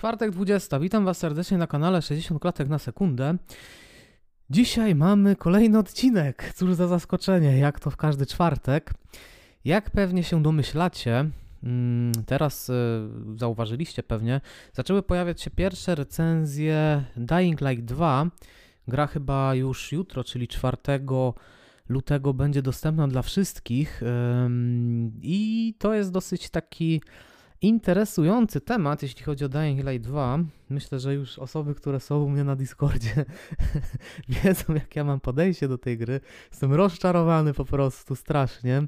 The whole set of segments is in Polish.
Czwartek 20. Witam Was serdecznie na kanale 60 klatek na sekundę. Dzisiaj mamy kolejny odcinek. Cóż za zaskoczenie, jak to w każdy czwartek. Jak pewnie się domyślacie, mm, teraz y, zauważyliście pewnie, zaczęły pojawiać się pierwsze recenzje Dying Light 2. Gra chyba już jutro, czyli 4 lutego będzie dostępna dla wszystkich. I to jest dosyć taki interesujący temat, jeśli chodzi o Dying Light 2. Myślę, że już osoby, które są u mnie na Discordzie wiedzą, jak ja mam podejście do tej gry. Jestem rozczarowany po prostu strasznie,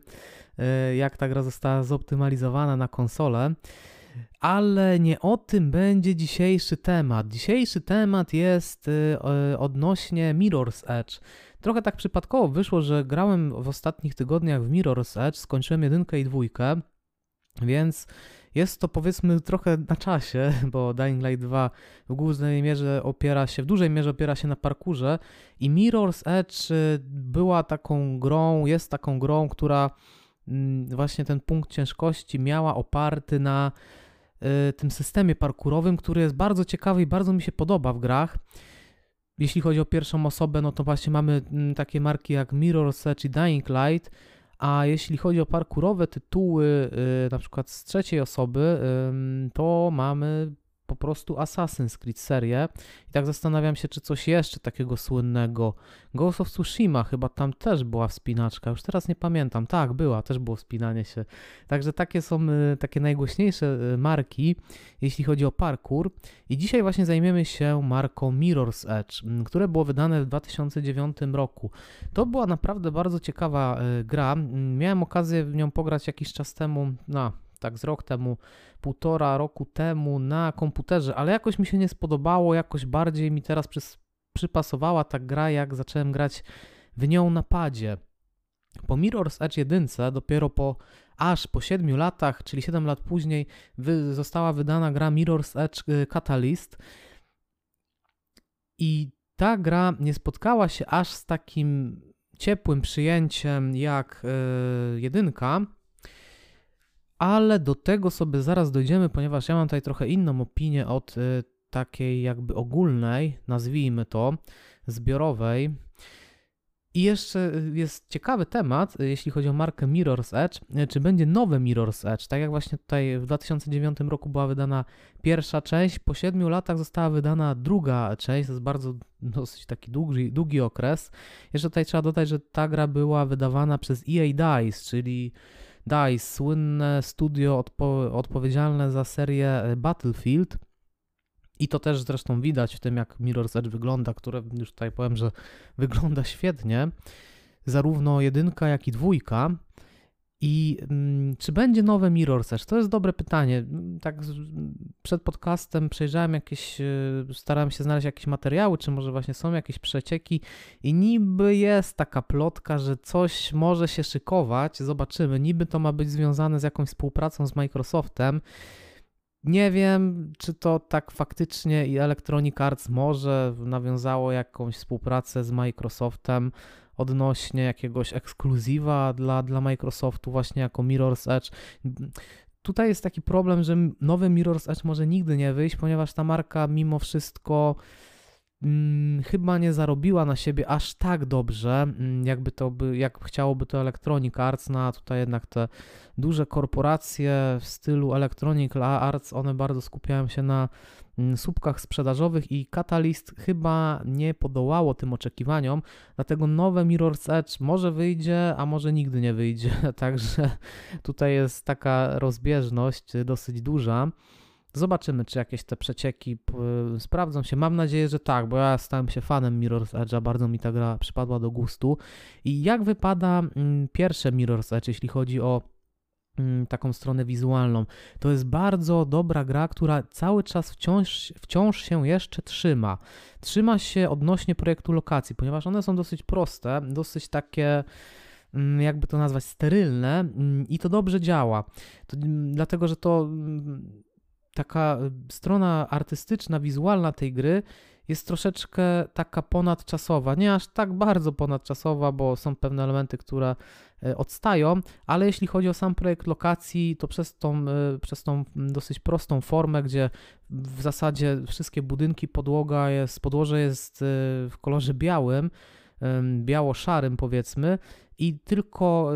e, jak ta gra została zoptymalizowana na konsolę. Ale nie o tym będzie dzisiejszy temat. Dzisiejszy temat jest e, odnośnie Mirror's Edge. Trochę tak przypadkowo wyszło, że grałem w ostatnich tygodniach w Mirror's Edge, skończyłem jedynkę i dwójkę, więc jest to powiedzmy trochę na czasie, bo Dying Light 2 w głównej mierze opiera się, w dużej mierze opiera się na parkurze i Mirror's Edge y, była taką grą, jest taką grą, która mm, właśnie ten punkt ciężkości miała oparty na y, tym systemie parkurowym, który jest bardzo ciekawy i bardzo mi się podoba w grach. Jeśli chodzi o pierwszą osobę, no to właśnie mamy mm, takie marki jak Mirror's Edge i Dying Light, a jeśli chodzi o parkurowe tytuły, y, na przykład z trzeciej osoby, to mamy po prostu Assassin's Creed serię. I tak zastanawiam się, czy coś jeszcze takiego słynnego. Ghost of Tsushima chyba tam też była wspinaczka, już teraz nie pamiętam. Tak, była, też było wspinanie się. Także takie są y, takie najgłośniejsze y, marki, jeśli chodzi o parkour. I dzisiaj właśnie zajmiemy się marką Mirror's Edge, które było wydane w 2009 roku. To była naprawdę bardzo ciekawa y, gra. Miałem okazję w nią pograć jakiś czas temu, no tak z rok temu, półtora roku temu na komputerze, ale jakoś mi się nie spodobało, jakoś bardziej mi teraz przypasowała ta gra, jak zacząłem grać w nią na padzie. Po Mirror's Edge 1 dopiero po aż po 7 latach, czyli 7 lat później wy, została wydana gra Mirror's Edge y, Catalyst i ta gra nie spotkała się aż z takim ciepłym przyjęciem jak yy, jedynka, ale do tego sobie zaraz dojdziemy, ponieważ ja mam tutaj trochę inną opinię od y, takiej jakby ogólnej, nazwijmy to, zbiorowej. I jeszcze y, jest ciekawy temat, y, jeśli chodzi o markę Mirror's Edge, czy będzie nowe Mirror's Edge. Tak jak właśnie tutaj w 2009 roku była wydana pierwsza część, po 7 latach została wydana druga część, to jest bardzo dosyć taki długi, długi okres. Jeszcze tutaj trzeba dodać, że ta gra była wydawana przez EA DICE, czyli DICE, słynne studio odpo odpowiedzialne za serię e, Battlefield. I to też zresztą widać w tym, jak Mirror's Edge wygląda, które już tutaj powiem, że wygląda świetnie. Zarówno jedynka, jak i dwójka. I mm, czy będzie nowe Mirror's Edge? To jest dobre pytanie. Tak przed podcastem przejrzałem jakieś, y, starałem się znaleźć jakieś materiały, czy może właśnie są jakieś przecieki i niby jest taka plotka, że coś może się szykować, zobaczymy. Niby to ma być związane z jakąś współpracą z Microsoftem. Nie wiem, czy to tak faktycznie i Electronic Arts może nawiązało jakąś współpracę z Microsoftem odnośnie jakiegoś ekskluzywa dla, dla Microsoftu, właśnie jako Mirror's Edge. Tutaj jest taki problem, że nowy Mirror's Edge może nigdy nie wyjść, ponieważ ta marka mimo wszystko hmm, chyba nie zarobiła na siebie aż tak dobrze, hmm, jakby to by, jak chciałoby to Electronic Arts, no a tutaj jednak te duże korporacje w stylu Electronic Arts, one bardzo skupiają się na Mm, słupkach sprzedażowych i Catalyst chyba nie podołało tym oczekiwaniom, dlatego nowe Mirror's Edge może wyjdzie, a może nigdy nie wyjdzie, także tutaj jest taka rozbieżność dosyć duża. Zobaczymy, czy jakieś te przecieki sprawdzą się. Mam nadzieję, że tak, bo ja stałem się fanem Mirror's Edge'a, bardzo mi ta gra przypadła do gustu. I jak wypada mm, pierwsze Mirror's Edge, jeśli chodzi o Mm, taką stronę wizualną. To jest bardzo dobra gra, która cały czas wciąż, wciąż się jeszcze trzyma. Trzyma się odnośnie projektu lokacji, ponieważ one są dosyć proste, dosyć takie mm, jakby to nazwać, sterylne mm, i to dobrze działa. To, dlatego, że to taka strona artystyczna, wizualna tej gry jest troszeczkę taka ponadczasowa. Nie aż tak bardzo ponadczasowa, bo są pewne elementy, które e, odstają, ale jeśli chodzi o sam projekt lokacji, to przez tą, e, przez tą dosyć prostą formę, gdzie w zasadzie wszystkie budynki, podłoga jest, podłoże jest w kolorze białym, biało-szarym powiedzmy i tylko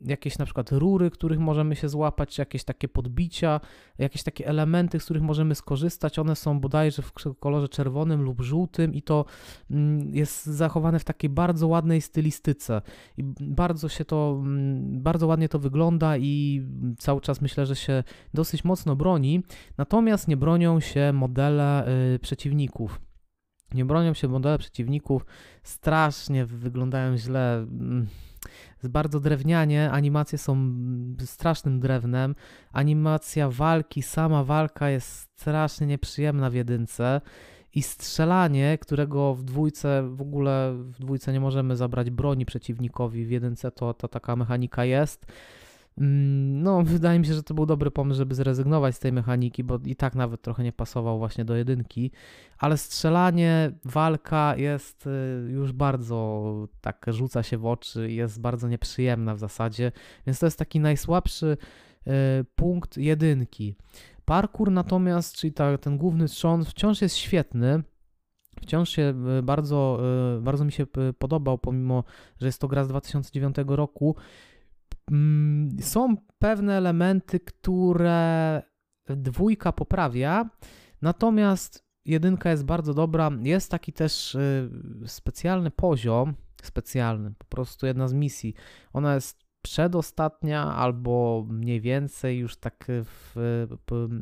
jakieś na przykład rury, których możemy się złapać, jakieś takie podbicia, jakieś takie elementy, z których możemy skorzystać, one są bodajże w kolorze czerwonym lub żółtym i to mm, jest zachowane w takiej bardzo ładnej stylistyce. I bardzo się to, mm, bardzo ładnie to wygląda i cały czas myślę, że się dosyć mocno broni, natomiast nie bronią się modele y, przeciwników. Nie bronią się modele przeciwników, strasznie wyglądają źle, mm, bardzo drewnianie, animacje są strasznym drewnem, animacja walki, sama walka jest strasznie nieprzyjemna w jedynce i strzelanie, którego w dwójce w ogóle w dwójce nie możemy zabrać broni przeciwnikowi, w jedynce to, to taka mechanika jest. Mm, no, wydaje mi się, że to był dobry pomysł, żeby zrezygnować z tej mechaniki, bo i tak nawet trochę nie pasował właśnie do jedynki, ale strzelanie, walka jest y, już bardzo tak rzuca się w oczy, jest bardzo nieprzyjemna w zasadzie, więc to jest taki najsłabszy y, punkt jedynki. Parkour natomiast, czyli ta, ten główny strząs wciąż jest świetny, Wciąż się y, bardzo, bardzo mi się podobał, pomimo że jest to gra z 2009 roku. Mm, są pewne elementy, które dwójka poprawia, natomiast jedynka jest bardzo dobra. Jest taki też y, specjalny poziom, specjalny, po prostu jedna z misji. Ona jest przedostatnia albo mniej więcej już tak w,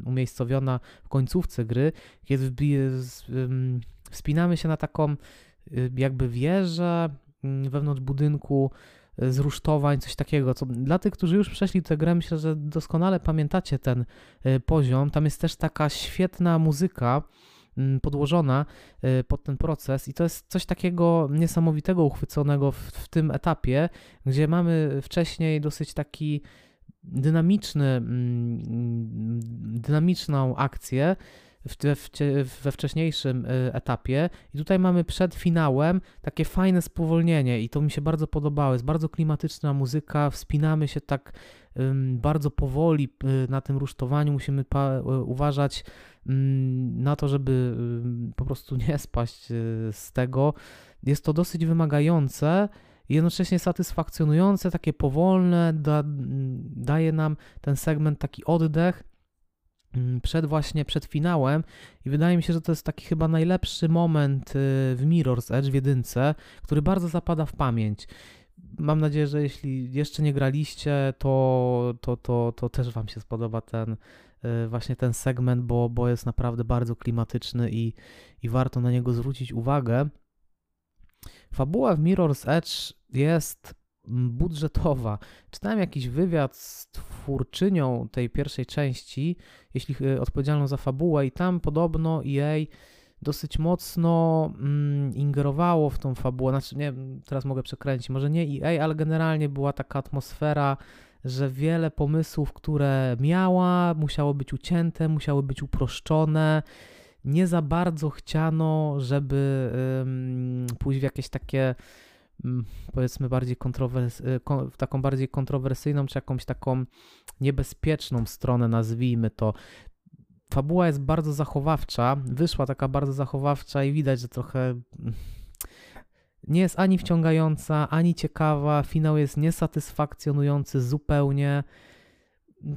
umiejscowiona w końcówce gry, kiedy wspinamy się na taką y, jakby wieżę mm, wewnątrz budynku, z rusztowań, coś takiego. Co, dla tych, którzy już przeszli tę grę, myślę, że doskonale pamiętacie ten y, poziom. Tam jest też taka świetna muzyka mm, podłożona y, pod ten proces i to jest coś takiego niesamowitego uchwyconego w, w tym etapie, gdzie mamy wcześniej dosyć taki dynamiczny, mm, dynamiczną akcję, w, w, we wcześniejszym y, etapie. I tutaj mamy przed finałem takie fajne spowolnienie i to mi się bardzo podobało. Jest bardzo klimatyczna muzyka, wspinamy się tak bardzo powoli y, na tym rusztowaniu. Musimy y, uważać na to, żeby po prostu nie spaść z tego. Jest to dosyć wymagające jednocześnie satysfakcjonujące, takie powolne, da, daje nam ten segment taki oddech, przed właśnie przed finałem i wydaje mi się, że to jest taki chyba najlepszy moment y, w Mirror's Edge w jedynce, który bardzo zapada w pamięć. Mam nadzieję, że jeśli jeszcze nie graliście, to, to, to, to też Wam się spodoba ten y, właśnie ten segment, bo, bo jest naprawdę bardzo klimatyczny i, i warto na niego zwrócić uwagę. Fabuła w Mirror's Edge jest budżetowa. Czytałem jakiś wywiad z twórczynią tej pierwszej części, jeśli e, odpowiedzialną za fabułę, i tam podobno EA dosyć mocno mm, ingerowało w tą fabułę. Znaczy, nie, teraz mogę przekręcić, może nie EA, ale generalnie była taka atmosfera, że wiele pomysłów, które miała, musiało być ucięte, musiały być uproszczone. Nie za bardzo chciano, żeby ym, pójść w jakieś takie powiedzmy bardziej kontrowers- y, taką bardziej kontrowersyjną, czy jakąś taką niebezpieczną stronę, nazwijmy to. Fabuła jest bardzo zachowawcza, wyszła taka bardzo zachowawcza i widać, że trochę mm, nie jest ani wciągająca, ani ciekawa. Finał jest niesatysfakcjonujący zupełnie.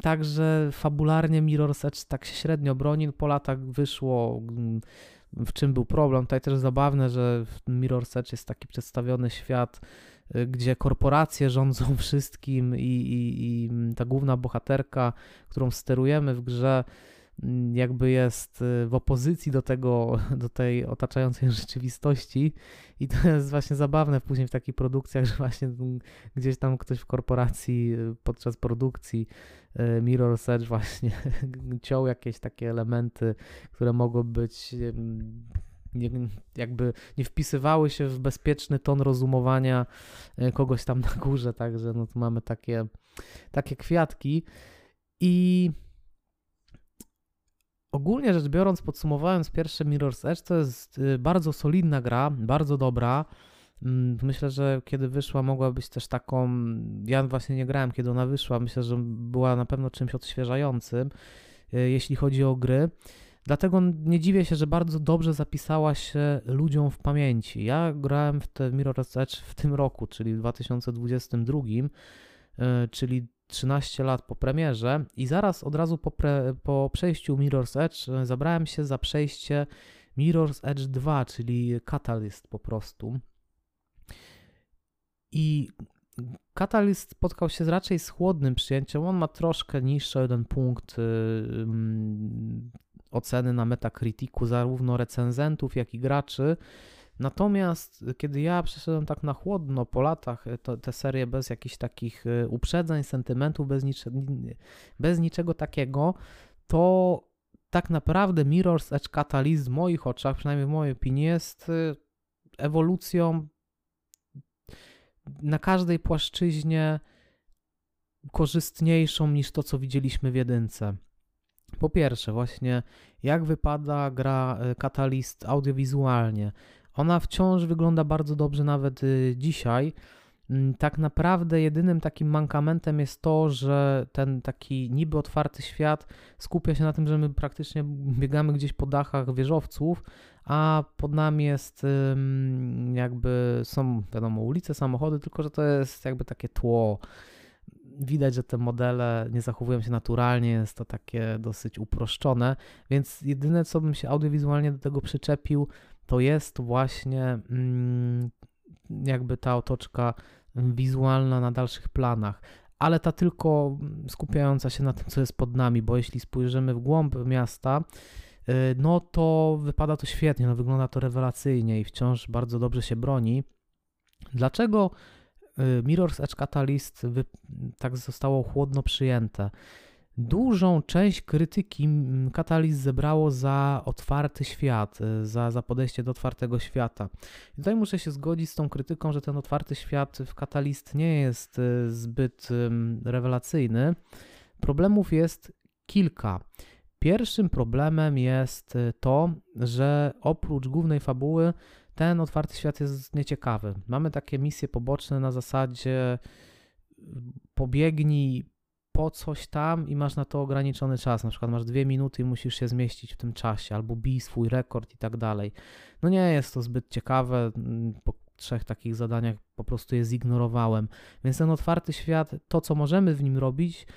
Także fabularnie Mirror's Edge tak się średnio broni. Po latach wyszło mm, w czym był problem. Tutaj też zabawne, że w Mirror's Edge jest taki przedstawiony świat, y, gdzie korporacje rządzą wszystkim i, i, i ta główna bohaterka, którą sterujemy w grze, jakby jest y, w opozycji do tego, do tej otaczającej rzeczywistości. I to jest właśnie zabawne później w takich produkcjach, że właśnie gdzieś tam ktoś w korporacji y, podczas produkcji E, Mirror's Edge właśnie ciął jakieś takie elementy, które mogą być nie, jakby nie wpisywały się w bezpieczny ton rozumowania kogoś tam na górze, także no tu mamy takie, takie kwiatki. I ogólnie rzecz biorąc, podsumowując pierwsze Mirror's Edge, to jest y, bardzo solidna gra, bardzo dobra. Mm, myślę, że kiedy wyszła, mogła być też taką. Ja właśnie nie grałem, kiedy ona wyszła. Myślę, że była na pewno czymś odświeżającym, y, jeśli chodzi o gry. Dlatego nie dziwię się, że bardzo dobrze zapisała się ludziom w pamięci. Ja grałem w te Mirror's Edge w tym roku, czyli w 2022, y, czyli 13 lat po premierze i zaraz od razu po, pre, po przejściu Mirror's Edge y, zabrałem się za przejście Mirror's Edge 2, czyli Catalyst po prostu. I Catalyst spotkał się raczej z chłodnym przyjęciem. On ma troszkę niższy jeden punkt yy, oceny na Metacriticu zarówno recenzentów, jak i graczy. Natomiast kiedy ja przeszedłem tak na chłodno po latach to, tę serię bez jakichś takich y, uprzedzeń, sentymentów, bez, nicze, bez niczego takiego, to tak naprawdę Mirror's Edge Catalyst w moich oczach, przynajmniej w mojej opinii, jest y, ewolucją na każdej płaszczyźnie korzystniejszą niż to, co widzieliśmy w jedynce. Po pierwsze, właśnie jak wypada gra Catalyst audiowizualnie. Ona wciąż wygląda bardzo dobrze nawet y, dzisiaj. Mm, tak naprawdę jedynym takim mankamentem jest to, że ten taki niby otwarty świat skupia się na tym, że my praktycznie biegamy gdzieś po dachach wieżowców, a pod nami jest jakby są, wiadomo, ulice, samochody, tylko że to jest jakby takie tło. Widać, że te modele nie zachowują się naturalnie, jest to takie dosyć uproszczone, więc jedyne, co bym się audiowizualnie do tego przyczepił, to jest właśnie mm, jakby ta otoczka wizualna na dalszych planach, ale ta tylko skupiająca się na tym, co jest pod nami, bo jeśli spojrzymy w głąb miasta, y, no to wypada to świetnie, no wygląda to rewelacyjnie i wciąż bardzo dobrze się broni. Dlaczego y, Mirror's Edge Catalyst tak zostało chłodno przyjęte? Dużą część krytyki Catalyst zebrało za otwarty świat, y, za, za podejście do otwartego świata. I tutaj muszę się zgodzić z tą krytyką, że ten otwarty świat w Catalyst nie jest y, zbyt rewelacyjny. Problemów jest kilka. Pierwszym problemem jest y, to, że oprócz głównej fabuły ten otwarty świat jest nieciekawy. Mamy takie misje poboczne na zasadzie pobiegnij po coś tam i masz na to ograniczony czas. Na przykład masz dwie minuty i musisz się zmieścić w tym czasie, albo bij swój rekord i tak dalej. No nie jest to zbyt ciekawe. Mm, po trzech takich zadaniach po prostu je zignorowałem. Więc ten otwarty świat, to co możemy w nim robić,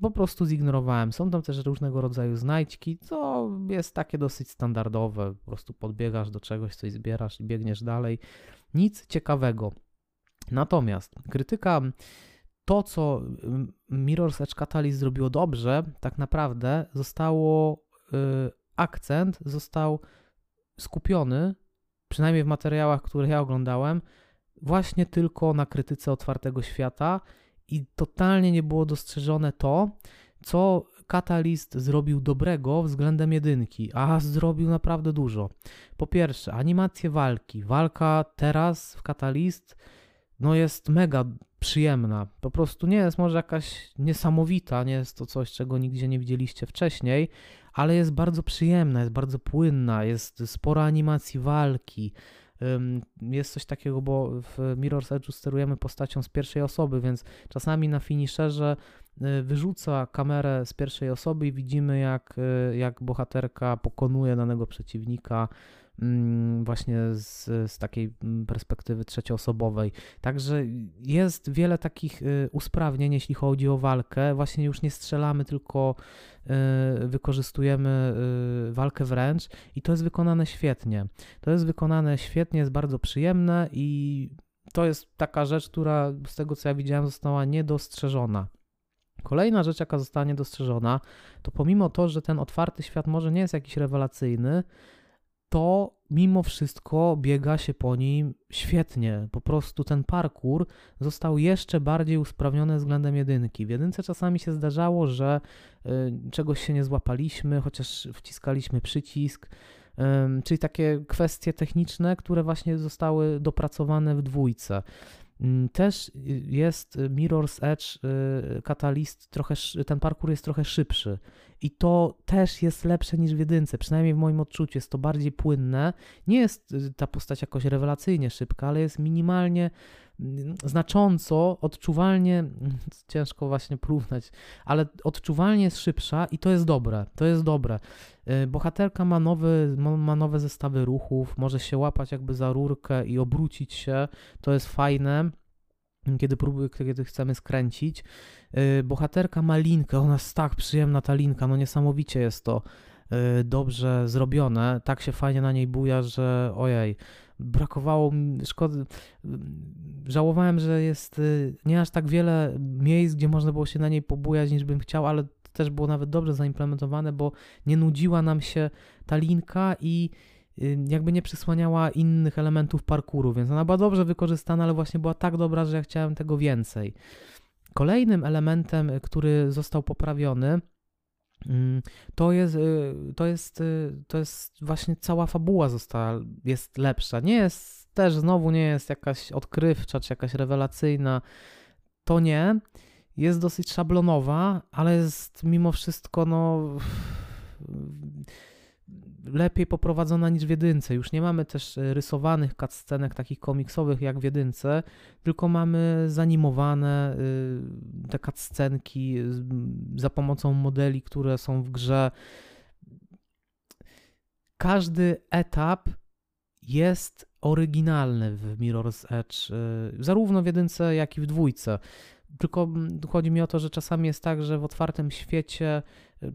po prostu zignorowałem. Są tam też różnego rodzaju znajdźki, co jest takie dosyć standardowe. Po prostu podbiegasz do czegoś, coś zbierasz i biegniesz dalej. Nic ciekawego. Natomiast krytyka to, co Mirror's Edge Catalyst zrobiło dobrze, tak naprawdę zostało, y, akcent został skupiony, przynajmniej w materiałach, które ja oglądałem, właśnie tylko na krytyce otwartego świata i totalnie nie było dostrzeżone to, co Catalyst zrobił dobrego względem jedynki, a zrobił naprawdę dużo. Po pierwsze, animacje walki. Walka teraz w Catalyst no jest mega przyjemna. Po prostu nie jest może jakaś niesamowita, nie jest to coś, czego nigdzie nie widzieliście wcześniej, ale jest bardzo przyjemna, jest bardzo płynna, jest sporo animacji walki. Jest coś takiego, bo w Mirror's Edge sterujemy postacią z pierwszej osoby, więc czasami na finisherze y, wyrzuca kamerę z pierwszej osoby i widzimy, jak, y, jak bohaterka pokonuje danego przeciwnika właśnie z, z takiej mm, perspektywy trzecioosobowej. Także jest wiele takich y, usprawnień, jeśli chodzi o walkę. Właśnie już nie strzelamy, tylko y, wykorzystujemy y, walkę wręcz i to jest wykonane świetnie. To jest wykonane świetnie, jest bardzo przyjemne i to jest taka rzecz, która z tego co ja widziałem została niedostrzeżona. Kolejna rzecz, jaka została niedostrzeżona, to pomimo to, że ten otwarty świat może nie jest jakiś rewelacyjny, to mimo wszystko biega się po nim świetnie. Po prostu ten parkour został jeszcze bardziej usprawniony względem jedynki. W jedynce czasami się zdarzało, że y, czegoś się nie złapaliśmy, chociaż wciskaliśmy przycisk. Czyli takie kwestie techniczne, które właśnie zostały dopracowane w dwójce. Mm, też jest Mirror's Edge Catalyst, trochę, ten parkour jest trochę szybszy i to też jest lepsze niż w jedynce, przynajmniej w moim odczuciu jest to bardziej płynne. Nie jest ta postać jakoś rewelacyjnie szybka, ale jest minimalnie znacząco, odczuwalnie, ciężko właśnie porównać, ale odczuwalnie jest szybsza i to jest dobre, to jest dobre. Y, bohaterka ma nowe, ma nowe zestawy ruchów, może się łapać jakby za rurkę i obrócić się, to jest fajne kiedy, próbuje, kiedy chcemy skręcić. Y, bohaterka ma linkę, ona jest tak przyjemna ta linka, no niesamowicie jest to y, dobrze zrobione, tak się fajnie na niej buja, że ojej, brakowało szkody, żałowałem, że jest y, nie aż tak wiele miejsc, gdzie można było się na niej pobujać, niż bym chciał, ale to też było nawet dobrze zaimplementowane, bo nie nudziła nam się ta linka i y, jakby nie przysłaniała innych elementów parkuru, więc ona była dobrze wykorzystana, ale właśnie była tak dobra, że ja chciałem tego więcej. Kolejnym elementem, który został poprawiony, to jest, y, to jest, y, to jest właśnie cała fabuła została, jest lepsza. Nie jest też znowu nie jest jakaś odkrywcza czy jakaś rewelacyjna. To nie. Jest dosyć szablonowa, ale jest mimo wszystko no lepiej poprowadzona niż w jedynce. Już nie mamy też e, rysowanych cutscenek takich komiksowych jak w jedynce, tylko mamy zanimowane y, te cutscenki za pomocą modeli, które są w grze. Każdy etap jest oryginalny w Mirror's Edge, y, zarówno w jedynce, jak i w dwójce. Tylko chodzi mi o to, że czasami jest tak, że w otwartym świecie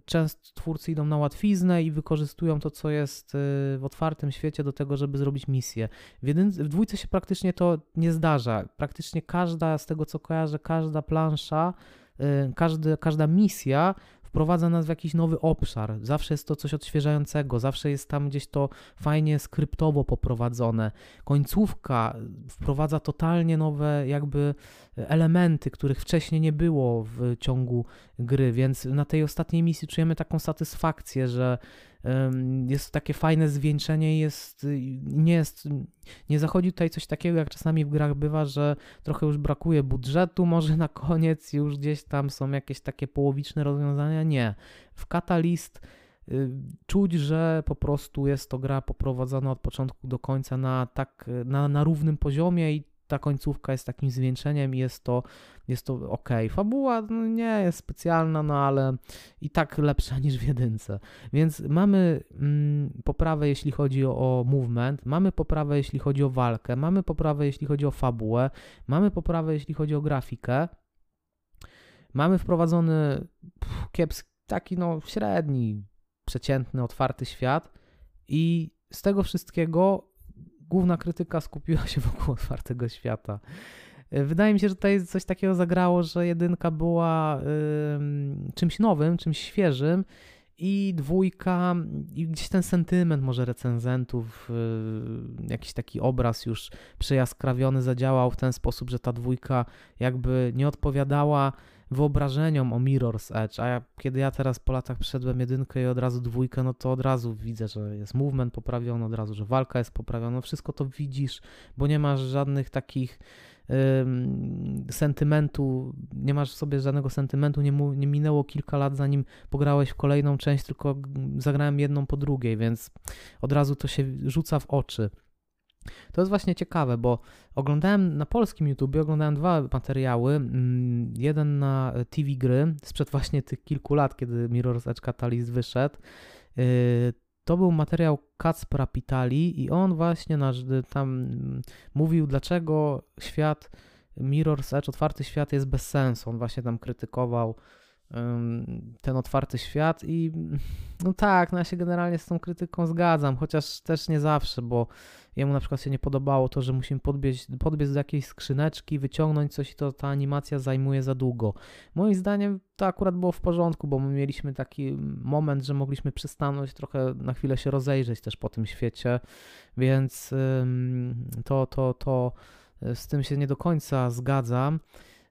często twórcy idą na łatwiznę i wykorzystują to, co jest y, w otwartym świecie do tego, żeby zrobić misję. W, jedyn, w dwójce się praktycznie to nie zdarza. Praktycznie każda, z tego co kojarzę, każda plansza, y, każdy, każda misja wprowadza nas w jakiś nowy obszar. Zawsze jest to coś odświeżającego, zawsze jest tam gdzieś to fajnie skryptowo poprowadzone. Końcówka wprowadza totalnie nowe jakby elementy, których wcześniej nie było w ciągu gry, więc na tej ostatniej misji czujemy taką satysfakcję, że jest takie fajne zwieńczenie jest, nie jest, nie zachodzi tutaj coś takiego, jak czasami w grach bywa, że trochę już brakuje budżetu może na koniec, już gdzieś tam są jakieś takie połowiczne rozwiązania, nie. W Catalyst y, czuć, że po prostu jest to gra poprowadzona od początku do końca na tak, na, na równym poziomie i ta końcówka jest takim zwieńczeniem i jest to, jest to ok. Fabuła no, nie jest specjalna, no ale i tak lepsza niż w jedynce. Więc mamy mm, poprawę, jeśli chodzi o, movement, mamy poprawę, jeśli chodzi o walkę, mamy poprawę, jeśli chodzi o fabułę, mamy poprawę, jeśli chodzi o grafikę. Mamy wprowadzony kiepski, taki no średni, przeciętny, otwarty świat i z tego wszystkiego główna krytyka skupiła się wokół otwartego świata. E, wydaje mi się, że tutaj coś takiego zagrało, że jedynka była y, czymś nowym, czymś świeżym i dwójka, i gdzieś ten sentyment może recenzentów, y, jakiś taki obraz już przejaskrawiony zadziałał w ten sposób, że ta dwójka jakby nie odpowiadała wyobrażeniom o Mirror's Edge, a ja, kiedy ja teraz po latach przeszedłem jedynkę i od razu dwójkę, no to od razu widzę, że jest movement poprawiony, od razu, że walka jest poprawiona, no wszystko to widzisz, bo nie masz żadnych takich sentymentu, nie masz w sobie żadnego sentymentu, nie, mu, nie minęło kilka lat zanim pograłeś w kolejną część, tylko zagrałem jedną po drugiej, więc od razu to się rzuca w oczy. To jest właśnie ciekawe, bo oglądałem na polskim YouTube, oglądałem dwa materiały. Mm, jeden na TV gry sprzed właśnie tych kilku lat, kiedy Mirror's Edge Catalyst wyszedł. Y, to był materiał Kacpra Pitali i on właśnie nasz, tam mm, mówił, dlaczego świat Mirror's Edge, otwarty świat jest bez sensu. On właśnie tam krytykował ten otwarty świat i no tak, no ja się generalnie z tą krytyką zgadzam, chociaż też nie zawsze, bo jemu na przykład się nie podobało to, że musimy podbiec, podbiec do jakiejś skrzyneczki, wyciągnąć coś i to ta animacja zajmuje za długo. Moim zdaniem to akurat było w porządku, bo my mieliśmy taki moment, że mogliśmy przystanąć, trochę na chwilę się rozejrzeć też po tym świecie, więc to, to, to z tym się nie do końca zgadzam.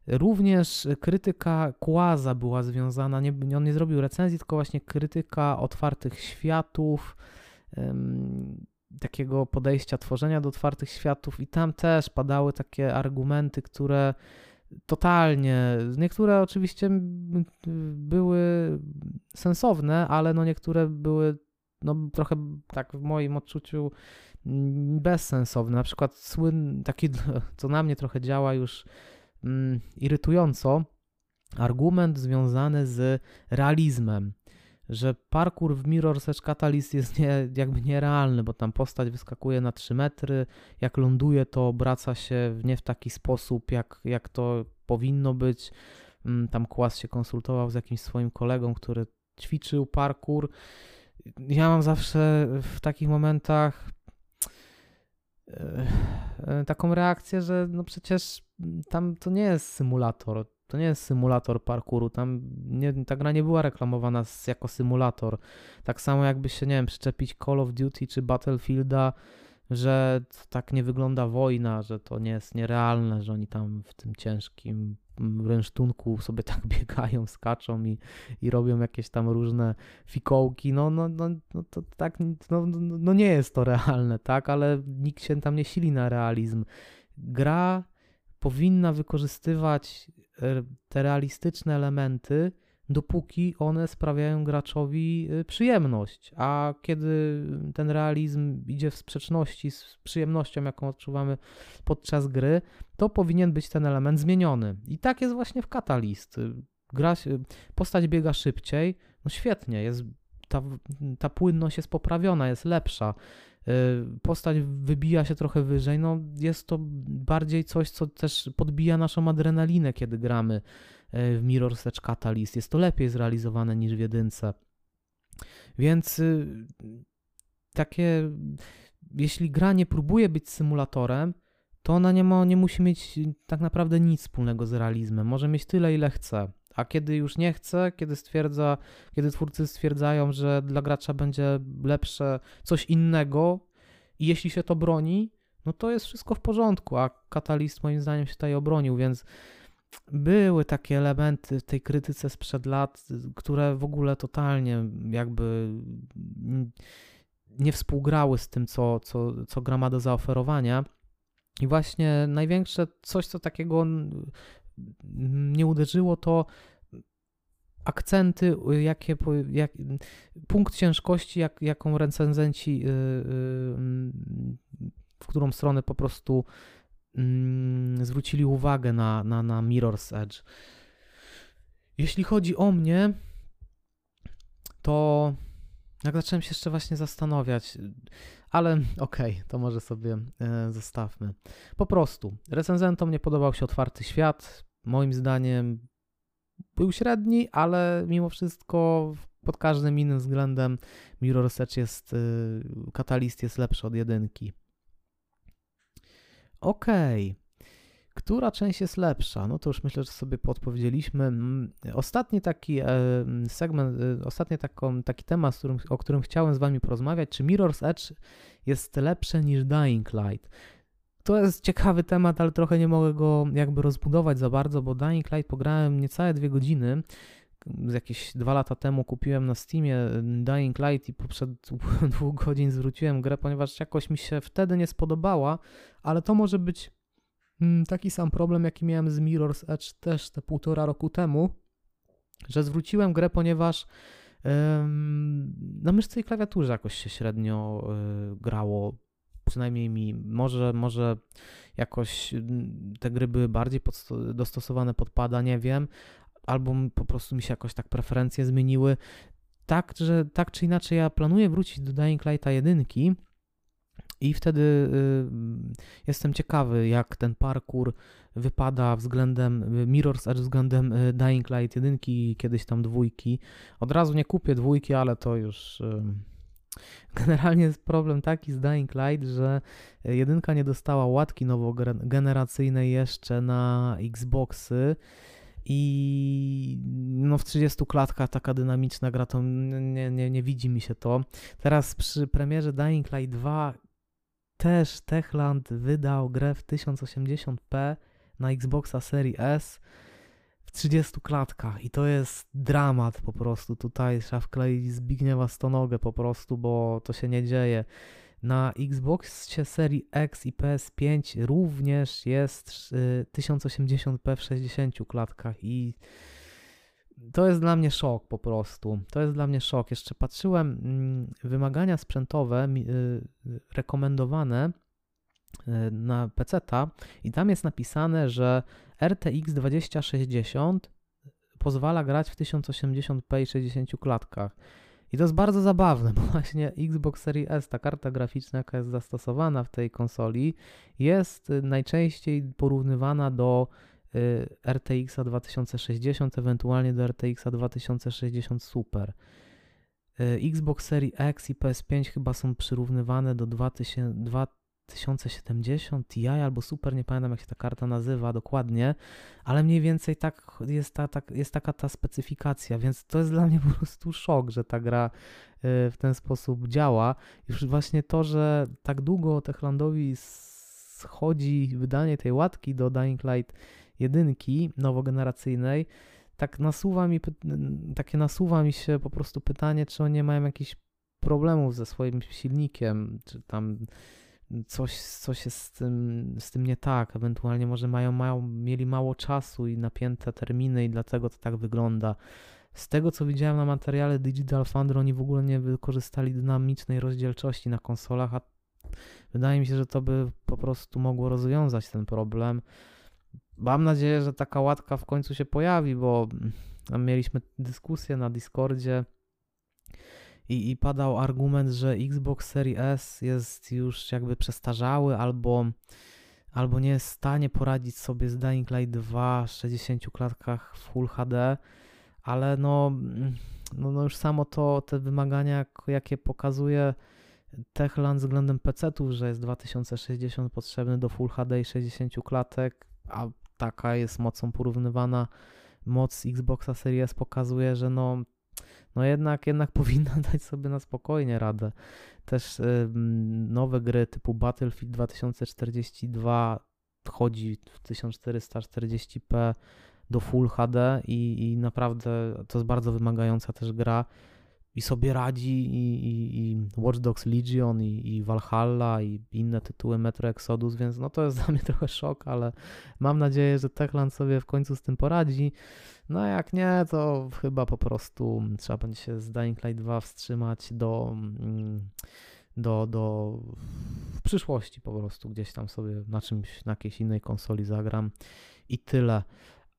Również krytyka Kłaza była związana, nie, on nie zrobił recenzji, tylko właśnie krytyka otwartych światów. takiego podejścia tworzenia do otwartych światów i tam też padały takie argumenty, które totalnie, niektóre oczywiście były sensowne, ale no niektóre były no trochę tak w moim odczuciu bezsensowne. Na przykład słyn, taki, co na mnie trochę działa już mm, irytująco, argument związany z realizmem że parkour w Mirror's Edge Catalyst jest nie, jakby nierealny, bo tam postać wyskakuje na 3 metry, jak ląduje to obraca się nie w taki sposób, jak, jak to powinno być. Mm, tam Kłas się konsultował z jakimś swoim kolegą, który ćwiczył parkour. Ja mam zawsze w takich momentach taką reakcję, że no przecież tam to nie jest symulator to nie jest symulator parkouru, tam nie, ta gra nie była reklamowana jako symulator. Tak samo jakby się, nie wiem, przyczepić Call of Duty czy Battlefielda, że tak nie wygląda wojna, że to nie jest nierealne, że oni tam w tym ciężkim rynsztunku sobie tak biegają, skaczą i, i robią jakieś tam różne fikołki, no, no, no, no to tak, no, no, no nie jest to realne, tak, ale nikt się tam nie sili na realizm. Gra powinna wykorzystywać e, te realistyczne elementy, dopóki one sprawiają graczowi e, przyjemność. A kiedy ten realizm idzie w sprzeczności z przyjemnością, jaką odczuwamy podczas gry, to powinien być ten element zmieniony. I tak jest właśnie w Catalyst. Gra, postać biega szybciej, no świetnie, jest, ta, ta płynność jest poprawiona, jest lepsza. Y, postać wybija się trochę wyżej, no jest to bardziej coś, co też podbija naszą adrenalinę, kiedy gramy y, w Mirror's Edge Catalyst. Jest to lepiej zrealizowane niż w jedynce. Więc y, takie, jeśli gra nie próbuje być symulatorem, to ona nie, ma, nie musi mieć tak naprawdę nic wspólnego z realizmem. Może mieć tyle, ile chce. A kiedy już nie chce, kiedy stwierdza, kiedy twórcy stwierdzają, że dla gracza będzie lepsze coś innego i jeśli się to broni, no to jest wszystko w porządku, a Catalyst moim zdaniem się tutaj obronił, więc były takie elementy w tej krytyce sprzed lat, które w ogóle totalnie jakby nie współgrały z tym, co, co, co gra ma do zaoferowania. I właśnie największe coś, co takiego mnie uderzyło, to akcenty, jakie, jak, punkt ciężkości, jak, jaką recenzenci, y, y, w którą stronę po prostu mm, zwrócili uwagę na, na, na Mirror's Edge. Jeśli chodzi o mnie, to jak zacząłem się jeszcze właśnie zastanawiać, ale okej, okay, to może sobie e, zostawmy. Po prostu, recenzentom nie podobał się otwarty świat, moim zdaniem był średni, ale mimo wszystko pod każdym innym względem Mirror's Edge jest, y, jest lepszy od jedynki. Okej. Okay. Która część jest lepsza? No to już myślę, że sobie podpowiedzieliśmy. Mm, ostatni taki e, segment, e, ostatni taką, taki temat, którym, o którym chciałem z Wami porozmawiać, czy Mirror's Edge jest lepsze niż Dying Light? To jest ciekawy temat, ale trochę nie mogę go jakby rozbudować za bardzo, bo Dying Light pograłem niecałe dwie godziny. Jakieś dwa lata temu kupiłem na Steamie Dying Light i poprzed dwóch godzin zwróciłem grę, ponieważ jakoś mi się wtedy nie spodobała, ale to może być mm, taki sam problem, jaki miałem z Mirror's Edge też te półtora roku temu, że zwróciłem grę, ponieważ na myszce i klawiaturze jakoś się średnio y, grało. Przynajmniej mi, może, może jakoś mm, te gry były bardziej dostosowane pod pada, nie wiem, albo po prostu mi się jakoś tak preferencje zmieniły. Tak, że tak czy inaczej ja planuję wrócić do Dying Lighta 1 i wtedy y, jestem ciekawy, jak ten parkour wypada względem Mirror's Edge, względem y, Dying Light 1 i kiedyś tam dwójki. Od razu nie kupię dwójki, ale to już y, Generalnie jest problem taki z Dying Light, że jedynka nie dostała łatki nowogeneracyjnej jeszcze na Xboxy i no w 30 klatkach taka dynamiczna gra to nie, nie, nie widzi mi się to. Teraz przy premierze Dying Light 2 też Techland wydał grę w 1080p na Xboxa Series S w 30 klatkach i to jest dramat po prostu. Tutaj trzeba wkleić Zbigniewa Stonogę po prostu, bo to się nie dzieje. Na Xboxie serii X i PS5 również jest 1080p w 60 klatkach i to jest dla mnie szok po prostu. To jest dla mnie szok. Jeszcze patrzyłem mm, wymagania sprzętowe y, rekomendowane y, na PC-ta i tam jest napisane, że RTX 2060 pozwala grać w 1080p i 60 klatkach. I to jest bardzo zabawne, bo właśnie Xbox Series S, ta karta graficzna, jaka jest zastosowana w tej konsoli, jest y, najczęściej porównywana do y, RTX 2060, ewentualnie do RTX 2060 Super. Y, Xbox Series X i PS5 chyba są przyrównywane do 2000, 1070 Ti albo Super, nie pamiętam jak się ta karta nazywa dokładnie, ale mniej więcej tak jest, ta, tak, jest taka ta specyfikacja, więc to jest dla mnie po prostu szok, że ta gra y, w ten sposób działa. Już właśnie to, że tak długo Techlandowi schodzi wydanie tej łatki do Dying Light jedynki nowogeneracyjnej, tak nasuwa mi, takie nasuwa mi się po prostu pytanie, czy oni mają jakichś problemów ze swoim silnikiem, czy tam coś, coś jest z tym, z tym nie tak, ewentualnie może mają, mają, mieli mało czasu i napięte terminy i dlatego to tak wygląda. Z tego co widziałem na materiale Digital Foundry, oni w ogóle nie wykorzystali dynamicznej rozdzielczości na konsolach, a wydaje mi się, że to by po prostu mogło rozwiązać ten problem. Mam nadzieję, że taka łatka w końcu się pojawi, bo mieliśmy dyskusję na Discordzie i, i padał argument, że Xbox Series S jest już jakby przestarzały albo, albo nie jest w stanie poradzić sobie z Dying Light 2 w 60 klatkach w Full HD, ale no, no, no już samo to, te wymagania, jakie pokazuje Techland względem PC-ów, że jest 2060 potrzebny do Full HD i 60 klatek, a taka jest mocą porównywana moc Xboxa Series pokazuje, że no no jednak, jednak powinna dać sobie na spokojnie radę. Też y, nowe gry typu Battlefield 2042 chodzi w 1440p do Full HD i, i naprawdę to jest bardzo wymagająca też gra i sobie radzi i, i, i Watch Dogs Legion i, i Valhalla i inne tytuły Metro Exodus, więc no to jest dla mnie trochę szok, ale mam nadzieję, że Techland sobie w końcu z tym poradzi. No jak nie, to chyba po prostu trzeba będzie się z Dying Light 2 wstrzymać do, mm, do, do w przyszłości po prostu gdzieś tam sobie na czymś, na jakiejś innej konsoli zagram i tyle.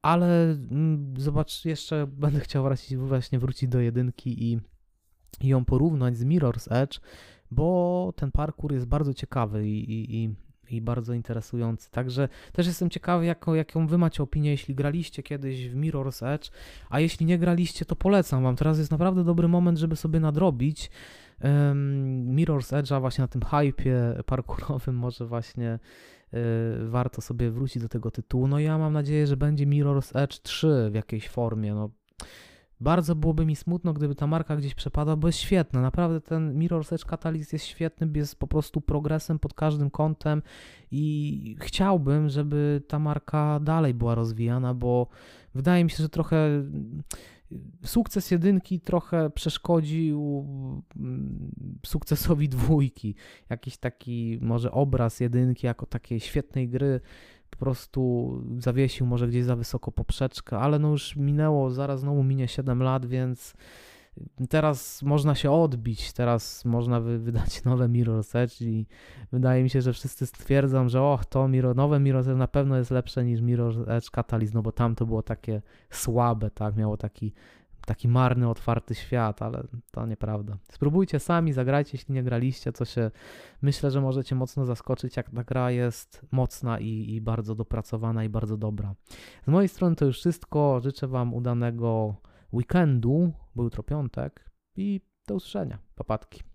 Ale mm, zobacz, jeszcze będę chciał właśnie wrócić do jedynki i, i ją porównać z Mirror's Edge, bo ten parkour jest bardzo ciekawy i, i, i i bardzo interesujący. Także też jestem ciekawy, jaką, jaką wy macie opinię, jeśli graliście kiedyś w Mirror's Edge, a jeśli nie graliście, to polecam wam. Teraz jest naprawdę dobry moment, żeby sobie nadrobić um, Mirror's Edge'a właśnie na tym hypie parkurowym, może właśnie y, warto sobie wrócić do tego tytułu. No ja mam nadzieję, że będzie Mirror's Edge 3 w jakiejś formie. No, bardzo byłoby mi smutno, gdyby ta marka gdzieś przepadła, bo jest świetna. Naprawdę ten Mirror's Edge Catalyst jest świetny, jest po prostu progresem pod każdym kątem i chciałbym, żeby ta marka dalej była rozwijana, bo wydaje mi się, że trochę sukces jedynki trochę przeszkodził mm, sukcesowi dwójki. Jakiś taki może obraz jedynki jako takiej świetnej gry po prostu zawiesił może gdzieś za wysoko poprzeczkę, ale no już minęło, zaraz znowu minie 7 lat, więc teraz można się odbić, teraz można wy, wydać nowe Mirror's Edge i wydaje mi się, że wszyscy stwierdzą, że och, to nowe Mirror's Edge na pewno jest lepsze niż Mirror's Edge Catalyst, no bo tam to było takie słabe, tak, miało taki taki marny, otwarty świat, ale to nieprawda. Spróbujcie sami, zagrajcie, jeśli nie graliście, co się myślę, że możecie mocno zaskoczyć, jak ta gra jest mocna i, i bardzo dopracowana i bardzo dobra. Z mojej strony to już wszystko. Życzę Wam udanego weekendu, bo jutro piątek i do usłyszenia. Papatki.